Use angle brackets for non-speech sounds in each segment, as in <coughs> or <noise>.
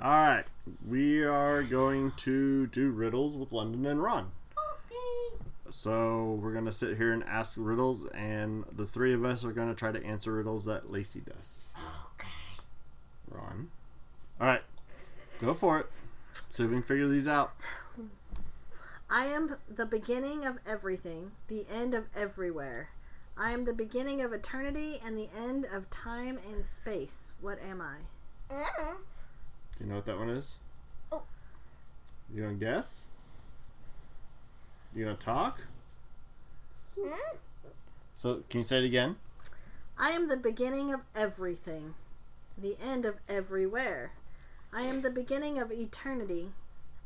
All right, we are going to do riddles with London and Ron. Okay. So we're gonna sit here and ask riddles, and the three of us are gonna try to answer riddles that Lacey does. Okay. Ron. All right, go for it. See if we can figure these out. I am the beginning of everything, the end of everywhere. I am the beginning of eternity and the end of time and space. What am I? Uh, Do you know what that one is? Oh. You gonna guess? You gonna talk? hmm? So can you say it again? I am the beginning of everything, the end of everywhere. I am the beginning of eternity,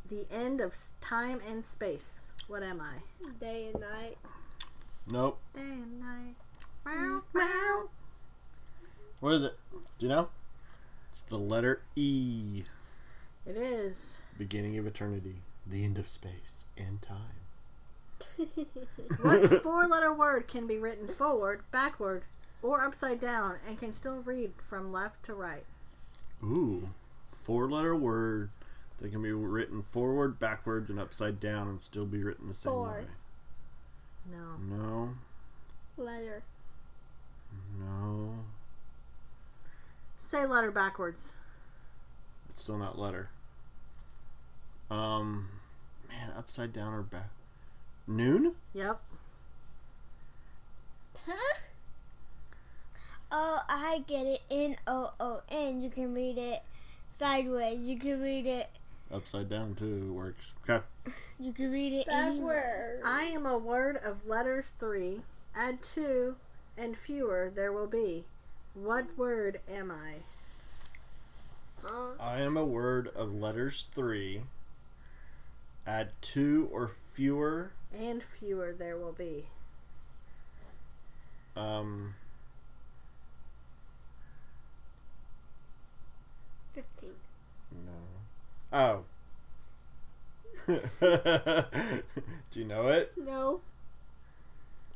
the end of time and space. What am I? Day and night. Nope. Day and night. Meow, meow. What is it? Do you know? It's the letter E. It is. Beginning of eternity, the end of space and time. <laughs> What four letter word can be written forward, backward, or upside down and can still read from left to right? Ooh, four letter word that can be written forward, backwards, and upside down and still be written the same Four. way. No. No, Letter. no. Say letter backwards. It's still not letter. Um, man, upside down or back. Noon? Yep. Huh? Oh, I get it. N O O N. You can read it sideways. You can read it. Upside down too works. Okay. <laughs> You can read it anywhere. Backward. I am a word of letters three. Add two and fewer there will be. What word am I? Huh? I am a word of letters three. Add two or fewer. And fewer there will be. Um, Fifteen. no. Oh. <laughs> Do you know it? No.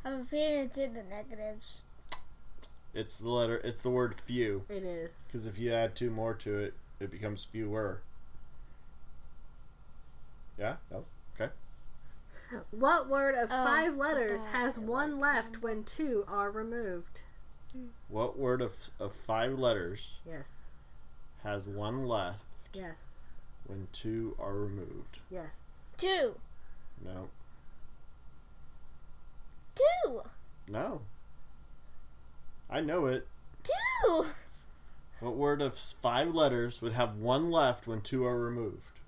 I have a feeling it's in the negatives. It's the letter. It's the word few. It is. Because if you add two more to it, it becomes fewer. Yeah. No. Okay. What word of Oh, five letters has one left when two are removed? What word of of five letters Yes. has one left Yes. when two are removed? Yes. Two. No. Two. No. I know it. Two. What word of five letters would have one left when two are removed?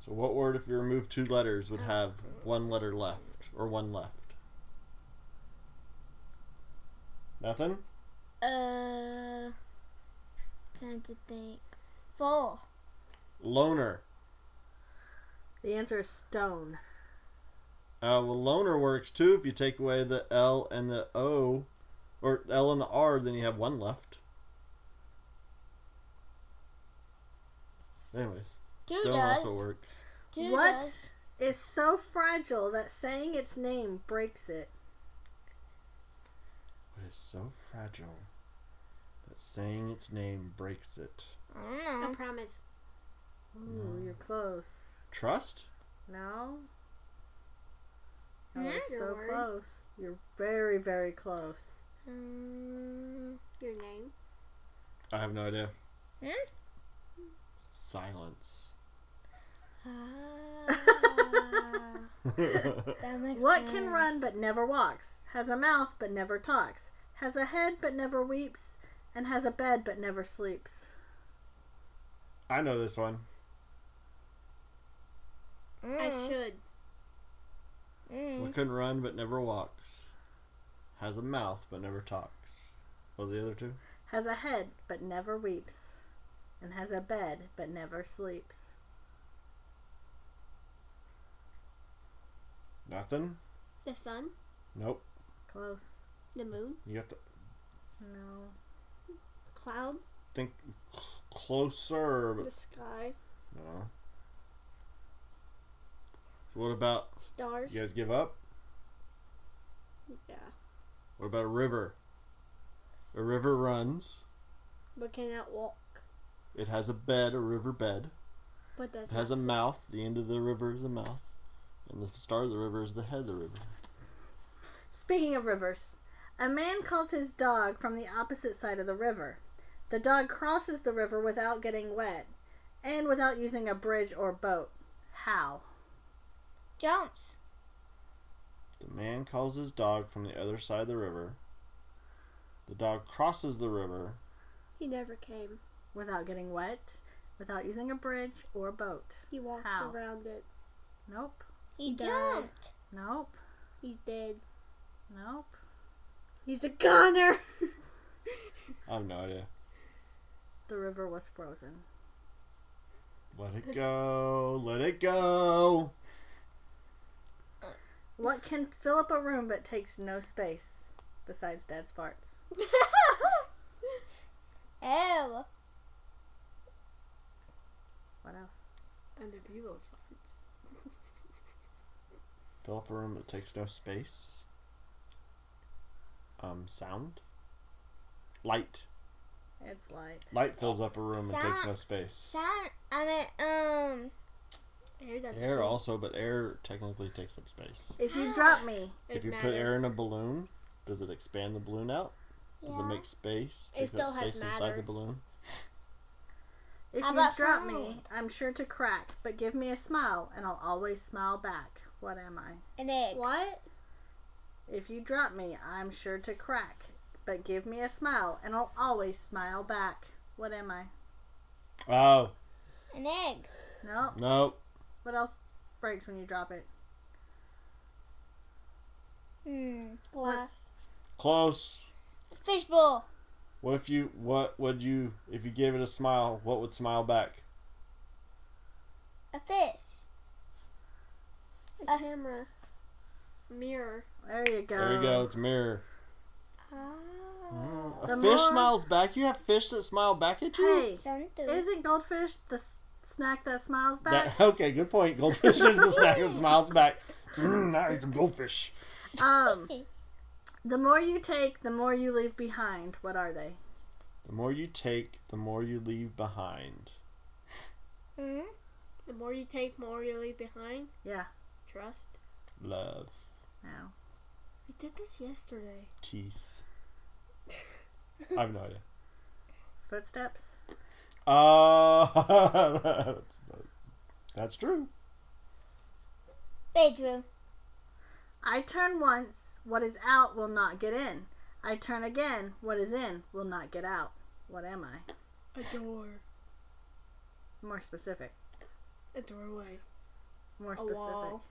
So, what word, if you remove two letters, would have one letter left or one left? Nothing? Uh. Trying to think. Four. Loner. The answer is stone. Uh, well, loner works too if you take away the L and the O, or L and the R, then you have one left. Anyways, Two stone does. also works. Two What does. is so fragile that saying its name breaks it? What is so fragile that saying its name breaks it? I don't I promise. Ooh, mm. you're close. Trust? No? Oh, you're so word. close. You're very, very close. Um, Your name. I have no idea. Hmm? Silence. ah, <laughs> that makes What can run but never walks? Has a mouth but never talks? Has a head but never weeps? And has a bed but never sleeps? I know this one. I Mm, should. mm. What can run but never walks? Has a mouth but never talks. What was the other two? Has a head but never weeps? And has a bed but never sleeps? Nothing? The sun. Nope. Close. The moon. You got the No. Cloud. think closer, The sky. no. So what about Stars. you guys give up? Yeah. What about a river? A river runs. But cannot walk. It has a bed, a river bed. But does It has a not- mouth. The end of the river is a mouth. And the start of the river is the head of the river. Speaking of rivers, a man calls his dog from the opposite side of the river. The dog crosses the river without getting wet and without using a bridge or boat. How? Jumps. The man calls his dog from the other side of the river. The dog crosses the river. He never came. Without getting wet, without using a bridge or boat. He walked How? around it. Nope. He died. jumped. Nope. He's dead. Nope. He's a goner. I have no idea. The river was frozen. Let it go. Let it go. What can fill up a room but takes no space besides dad's farts? <laughs> Ew. What else? Under people's farts. <laughs> Fill up a room that takes no space. Um, sound. Light. It's light. Light fills up a room and takes no space. Sound. I mean, um. Air doesn't Air do- also, but air technically takes up space. If you <gasps> drop me, If It you put air in a balloon, does it expand the balloon out? Does Yeah. it make space? It Take still up has space inside matter. the balloon? if How you about drop sound? me, I'm sure to crack, but give me a smile and I'll always smile back. What am I? An egg. What? If you drop me, I'm sure to crack, but give me a smile and I'll always smile back. What am I? Oh, An egg. No. no. What else breaks when you drop it? Hmm. Glass. Close. Fishbowl. What if you, what would you, if you gave it a smile, what would smile back? A fish. A Uh. camera. Mirror. There you go. There you go. It's a mirror. Oh. A The fish more- smiles back. You have fish that smile back at you? Hey, isn't goldfish the s- snack that smiles back? That, <laughs> okay, good point. Goldfish is the snack that smiles back. Mm, now I eat some goldfish. Um, the more you take, the more you leave behind. What are they? The more you take, the more you leave behind. Hmm? The more you take, more you leave behind. Yeah. Trust. Love, No. We did this yesterday. teeth. <laughs> I have no idea. Footsteps. Uh, <laughs> that's, that's true. Very true. I turn once. What is out will not get in. I turn again. What is in will not get out. What am I? A door. More specific. A doorway. More specific. A specific. wall.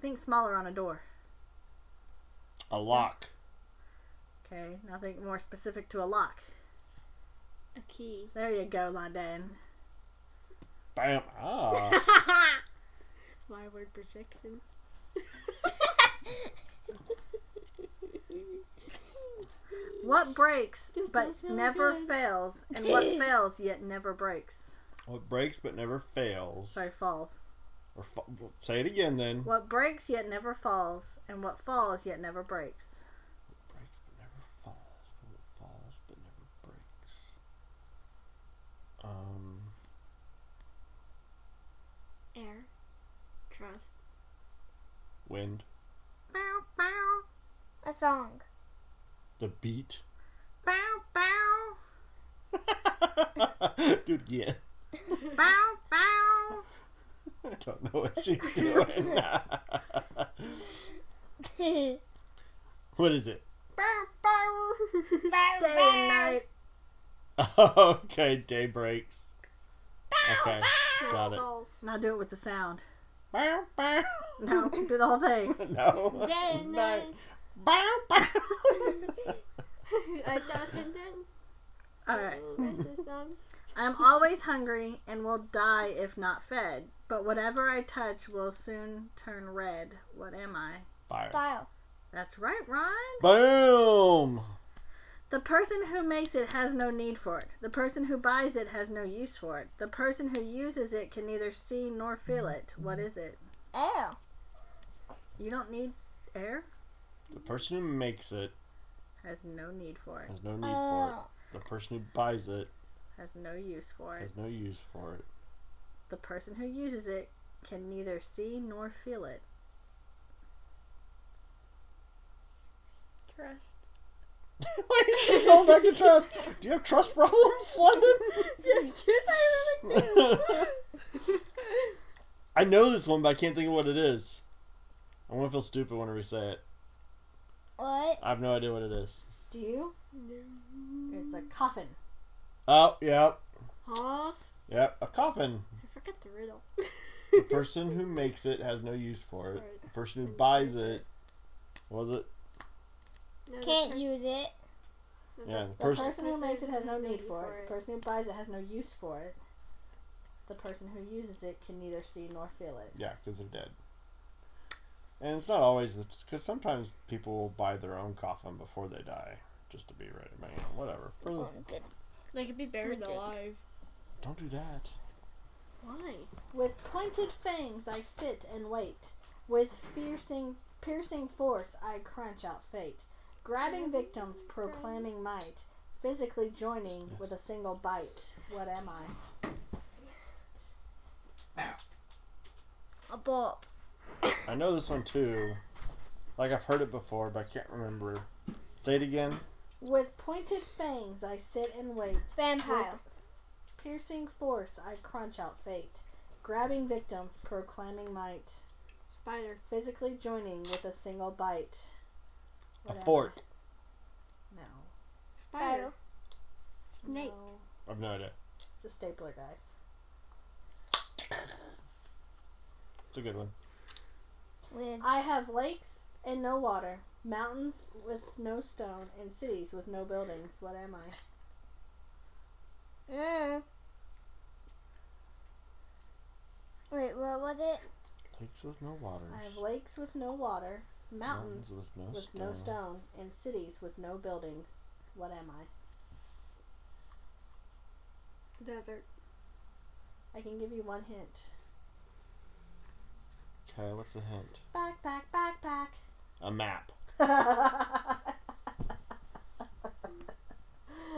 Think smaller on a door. A lock. Okay. Now think more specific to a lock. A key. There you go, London. Bam. Ah. <laughs> My word projection. What breaks This but really never good. fails, and <laughs> what fails yet never breaks? what breaks but never fails. Sorry, falls. Or fa- say it again then. What breaks yet never falls, and what falls yet never breaks. breaks but never falls. What falls but never breaks. Um. Air. Trust. Wind. Bow, bow, A song. The beat. <laughs> bow, bow, Do it again. bow, bow. I don't know what she's doing. <laughs> what is it? Bow bow. Day and night. <laughs> okay, day breaks. Bow, Okay, got it. Now do it with the sound. Bow, bow. No, do the whole thing. <laughs> No. Day and night. Bow, bow. <laughs> A dozen then. Alright. The rest is um. I'm always hungry and will die if not fed. But whatever I touch will soon turn red. What am I? Fire. Fire. That's right, Ron. Boom. The person who makes it has no need for it. The person who buys it has no use for it. The person who uses it can neither see nor feel it. What is it? Air. You don't need air? The person who makes it Has no need for it. has no need for it. The person who buys it has no use for it. Has no use for it. The person who uses it can neither see nor feel it. Trust. You going back to trust? Do you have trust problems, London? yes, yes, I really do. I know this one, but I can't think of what it is. I want to feel stupid whenever we say it. What? I have no idea what it is. Do you? It's a coffin. Oh, yep, Huh? yep, a coffin. I forgot the riddle. The <laughs> person who makes it has no use for it. The person who buys it, what was it? No, Can't pers- use it. no, Yeah, the- the The person. person who makes it has no need need for for it. it. The person who buys it has no use for it. The person who uses it can neither see nor feel it. Yeah, because they're dead. And it's not always because sometimes people will buy their own coffin before they die, just to be ready. Man, whatever. For the, Oh, good. They could be buried Wicked. alive. don't do that. Why? With pointed fangs I sit and wait. With piercing, piercing force I crunch out fate. Grabbing victims, proclaiming might. Physically joining with a single bite. What am I? A bulb. I know this one too. Like I've heard it before, but I can't remember. Say it again. With pointed fangs I sit and wait. Vampire. Piercing force I crunch out fate. Grabbing victims, proclaiming might. Spider. Physically joining with a single bite. A fork. No. Spider. Snake. No. I've no idea. It's a stapler, guys. It's a good one. With I have lakes and no water, mountains with no stone, and cities with no buildings. What am I? uh. Wait, what was it? Lakes with no water. I have lakes with no water, mountains Mountains with no with no stone. stone, and cities with no buildings. What am I? Desert. I can give you one hint. Okay, what's the hint? Backpack, backpack. A map. <laughs>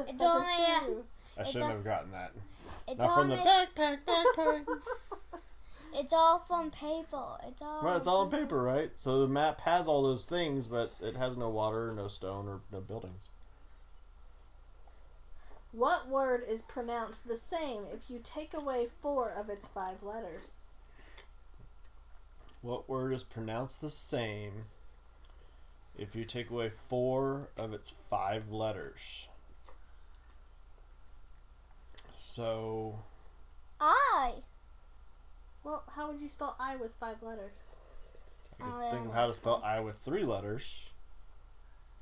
It's That is only a- I shouldn't a- have gotten that. It's Not all from the ma- backpack, backpack. <laughs> It's all from paper. It's all. well, it's all on paper, right? So the map has all those things, but it has no water, no stone, or no buildings. What word is pronounced the same if you take away four of its five letters? What word is pronounced the same if you take away four of its five letters? So, I. Well, how would you spell I with five letters? I can Oh, think of how to spell I with three letters.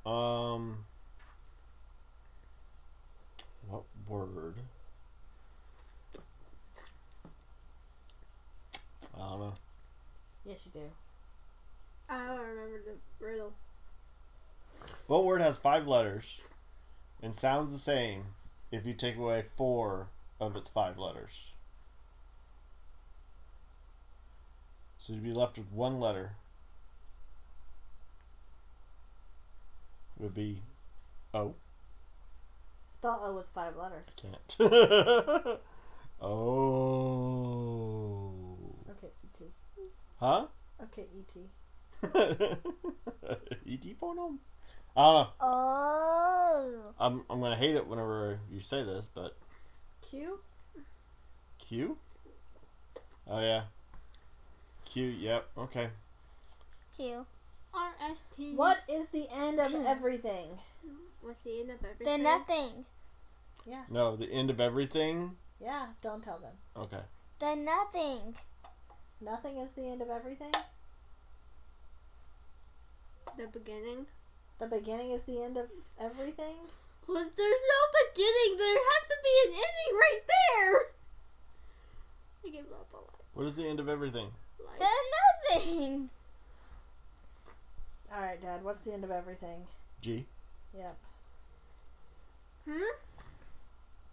Um, what word? I don't know. Yes, you do. I don't remember the riddle. What word has five letters and sounds the same if you take away four of its five letters? So you'd be left with one letter. Would be O. Spell O with five letters. I Can't. <laughs> oh. Okay, E.T. Huh? Okay, E.T. E.T. phone? I don't know. Oh. I'm, I'm going to hate it whenever you say this, but Q? Q? Oh, yeah. Q, yep, okay. Q. R S T. What is the end of everything? What's the end of The nothing. Yeah, No, the end of everything? yeah, don't tell them. Okay. The nothing. Nothing is the end of everything? The beginning. The beginning is the end of everything? Well, if there's no beginning, there has to be an ending right there. I give up on What is the end of everything? Life. The nothing. Alright, Dad, what's the end of everything? G. Yep. Hmm?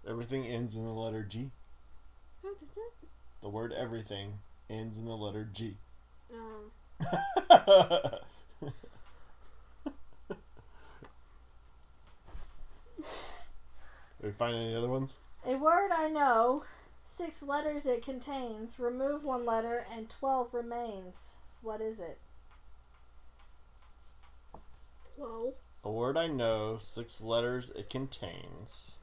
Everything ends in the letter G. Oh, that's it? The word everything ends in the letter G. <laughs> Um, Did we find any other ones? A word I know, six letters it contains, remove one letter and 12 remains. What is it? Whoa. A word I know, six letters it contains.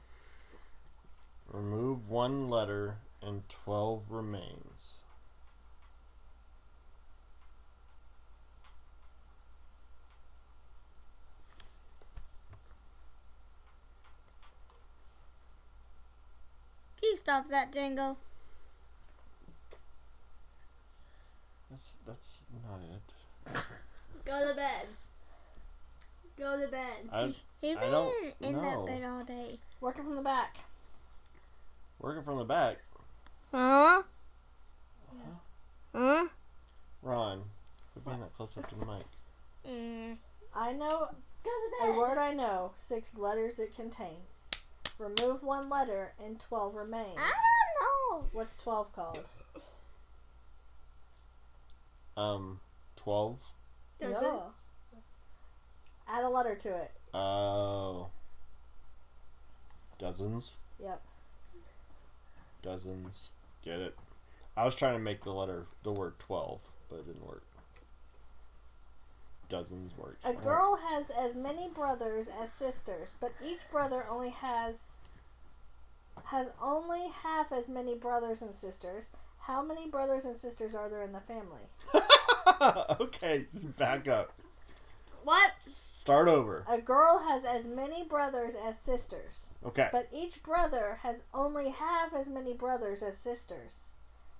Remove one letter and 12 remains. Stop that jingle? That's that's not it. <coughs> Go to bed. Go to bed. I He's I been don't in know. that bed all day. Working from the back. working from the back. Huh? Huh? Ron, quit being that close up to the mic. Mm. I know Go to a word I know, six letters it contains. Remove one letter and 12 remains. I don't know. What's 12 called? Um, 12. Does it? Yeah. Add a letter to it. Oh. Dozens. Yep. Dozens. Get it. I was trying to make the letter, the word 12, but it didn't work. Dozens works. A girl has as many brothers as sisters, but each brother only has has only half as many brothers and sisters. How many brothers and sisters are there in the family? <laughs> okay, back up. What? Start over. A girl has as many brothers as sisters, Okay. but each brother has only half as many brothers as sisters.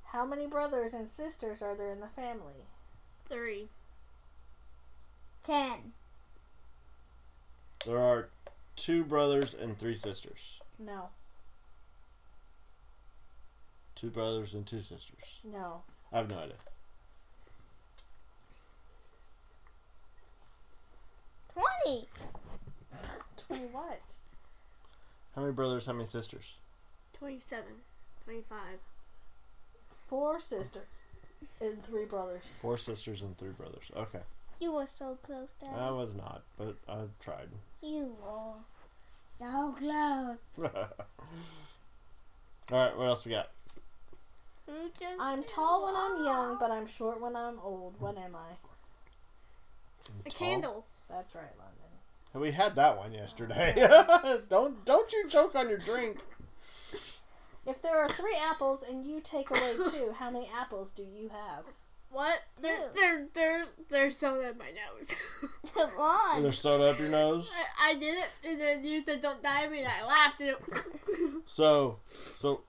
How many brothers and sisters are there in the family? Three. Ten. There are two brothers and three sisters. No, Two brothers and two sisters. no. I have no idea. Twenty. Twenty what? How many brothers, how many sisters? 27. 25. Four sisters and three brothers. Four sisters and three brothers. Okay. You were so close, Dad. I was not, but I tried. you were so close. <laughs> Alright, what else we got? Just I'm tall when I'm young, but I'm short when I'm old. What am I? A Tall? candle. That's right, London. We had that one yesterday. <laughs> <laughs> don't don't you choke on your drink. If there are three apples and you take away two, how many apples do you have? What? They're, Two. they're, they're, they're soda in my nose. <laughs> Come on. There's soda up your nose. I, I did it, and then you said don't die at me, and I laughed. And it, <laughs> So so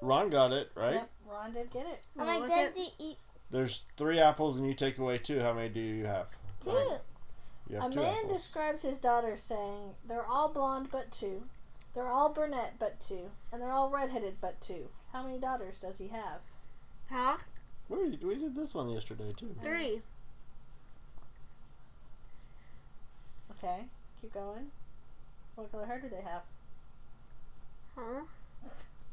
Ron got it, right? Yep, Ron did get it. I'm like, does he eat There's three apples and you take away two. How many do you have? two? You A two man apples. describes his daughter saying, They're all blonde but two. They're all brunette but two. And they're all redheaded but two. How many daughters does he have? huh? Where we did this one yesterday too. Three. Okay, keep going. What color hair do they have? Huh?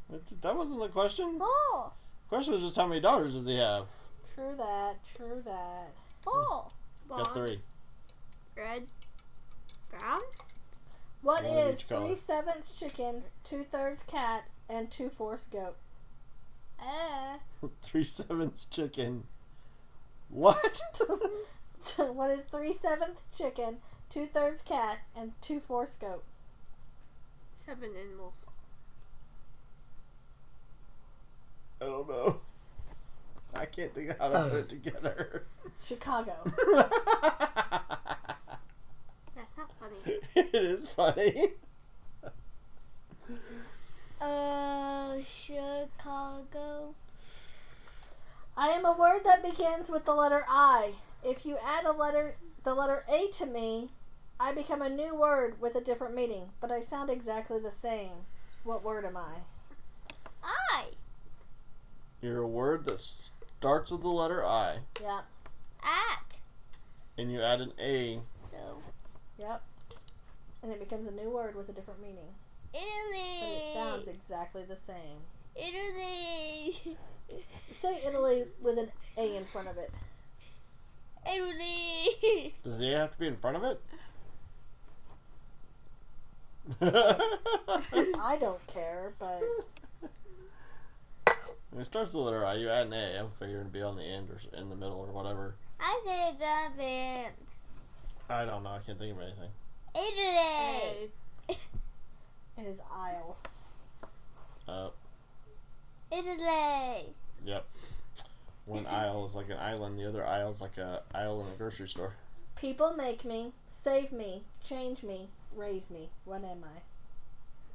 That- That wasn't the question. Four. question was just how many daughters does he have? True that, true that. Four. Blonde, Got three. red, brown. What One is three sevenths chicken, two thirds cat, and two fourths goat? Uh, <laughs> three sevenths chicken. What? <laughs> what is three sevenths chicken, two thirds cat, and two fourths goat? Seven animals. I don't know. I can't think of how to put it <sighs> together. Chicago. <laughs> That's not funny. it is funny. uh, Chicago. I am a word that begins with the letter I. If you add a letter, the letter A to me, I become a new word with a different meaning, but I sound exactly the same. What word am I? I. You're a word that starts with the letter I, Yep, At. and you add an A. So, yep. And it becomes a new word with a different meaning, Italy. but it sounds exactly the same. Italy. <laughs> Say Italy with an A in front of it. Italy. <laughs> Does the A have to be in front of it? <laughs> I don't care, but When it starts with the letter I, you add an A. I'm figuring to be on the end or in the middle or whatever. I say it's on the end. I don't know. I can't think of anything. Italy. it is aisle. Uh, Italy. yep. One <laughs> aisle is like an island. The other aisle is like a aisle in a grocery store. People make me, save me, change me, raise me. What am I?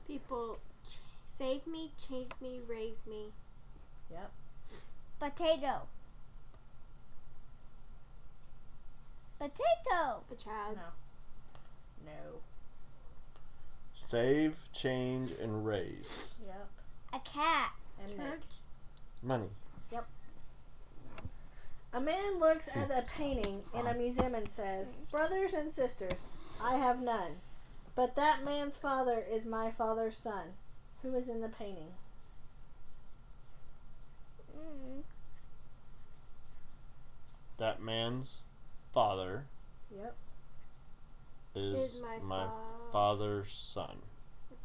People ch- save me, change me, raise me. Yep. Potato. Potato. A child. No. Save, change, and raise. Yep. A cat. And make. Church. Money. A man looks at a painting in a museum and says, Brothers and sisters, I have none. But that man's father is my father's son. Who is in the painting? Mm. That man's father Yep. is, Is my my fa- father's son.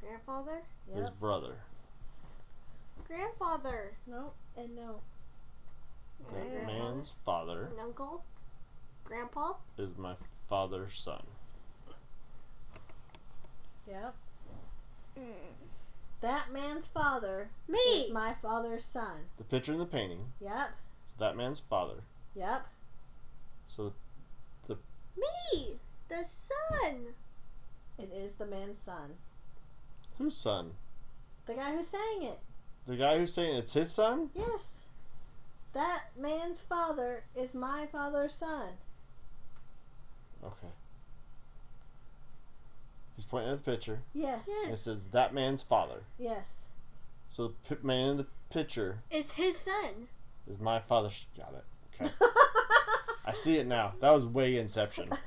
Grandfather. His brother. Grandfather. No and no. That Grandfather. man's father An uncle. Grandpa. is my father's son. Yep. Mm. That man's father Me. is my father's son. The picture in the painting Yep. is that man's father. Yep. So the Me. The son. It is the man's son. whose son? The guy who sang it. The guy who's saying it's his son? Yes. That man's father is my father's son. Okay. He's pointing at the picture. Yes. And it says that man's father. Yes. So the pi- man in the picture is his son. is my father. Got it. Okay. <laughs> I see it now. That was way Inception. <laughs> there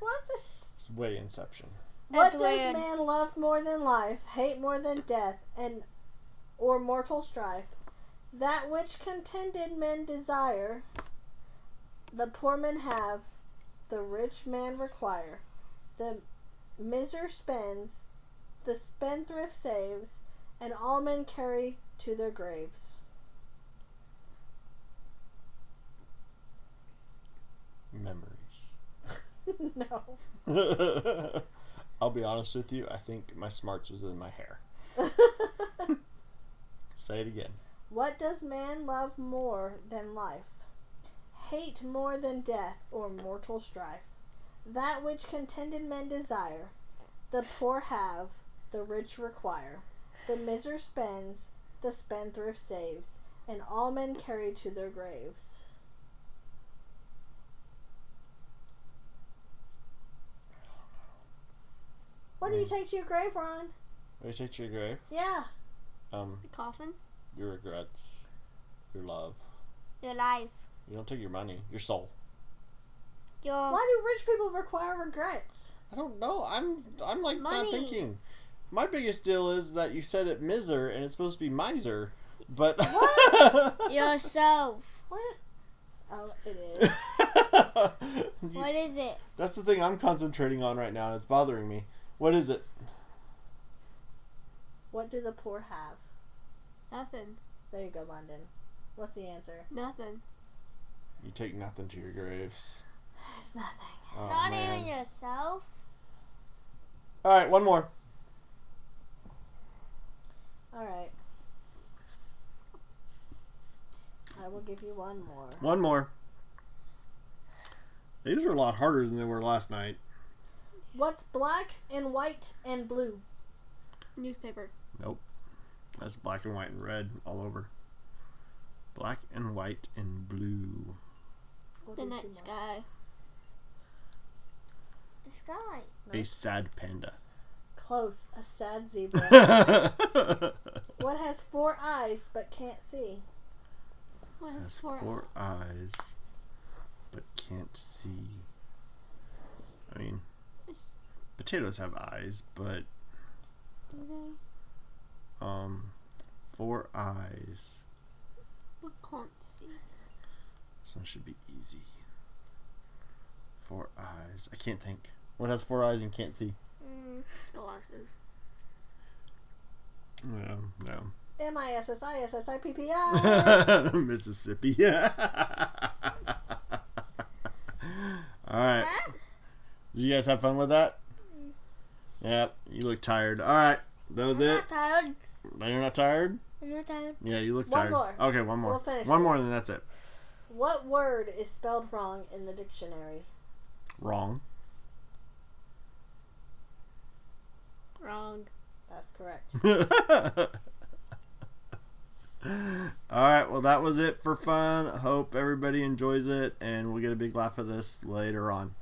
wasn't. It's way Inception. What That's does man love more than life, hate more than death, and or mortal strife? That which contented men desire, the poor men have, the rich man require. The miser spends, the spendthrift saves, and all men carry to their graves. Memories. <laughs> no. <laughs> I'll be honest with you. I think my smarts was in my hair. <laughs> Say it again. What does man love more than life? Hate more than death or mortal strife? That which contented men desire, the poor have, the rich require. The miser spends, the spendthrift saves, and all men carry to their graves. What do you hmm. take to your grave, Ron? Will you take to your grave? Yeah. Um, The coffin. your regrets, your love. Your life. You don't take your money, your soul. Your. Why do rich people require regrets? I don't know. I'm I'm like not thinking. My biggest deal is that you said it miser and it's supposed to be miser, but <laughs> Yourself. What? Oh, it is. You- <laughs> What is it? That's the thing I'm concentrating on right now, and it's bothering me. What is it? What do the poor have? Nothing. There you go, London. What's the answer? Nothing. You take nothing to your graves. It's nothing. Oh, Not man. even yourself. All right, one more. All right. I will give you one more. One more. These are a lot harder than they were last night. What's black and white and blue? Newspaper. That's black and white and red all over. Black and white and blue. We'll The do two night sky. The sky. A sad panda. Close. A sad zebra. <laughs> what has four eyes but can't see? What has Has four? four eyes, but can't see. I mean, Is- potatoes have eyes, but Do they? Um, four eyes. What can't see? This one should be easy. Four eyes. I can't think. What has four eyes and can't see? Mm. Glasses. Yeah, yeah. M I S S I S S I P P I. <laughs> Mississippi. <laughs> All right. Did you guys have fun with that? Yep. You look tired. All right. That was I'm it. not tired. Now you're not tired? I'm not tired. Yeah, you look One tired. more. Okay, one more. We'll finish one more, and then that's it. What word is spelled wrong in the dictionary? Wrong. Wrong. That's correct. <laughs> All right, well, that was it for fun. Hope everybody enjoys it, and we'll get a big laugh of this later on.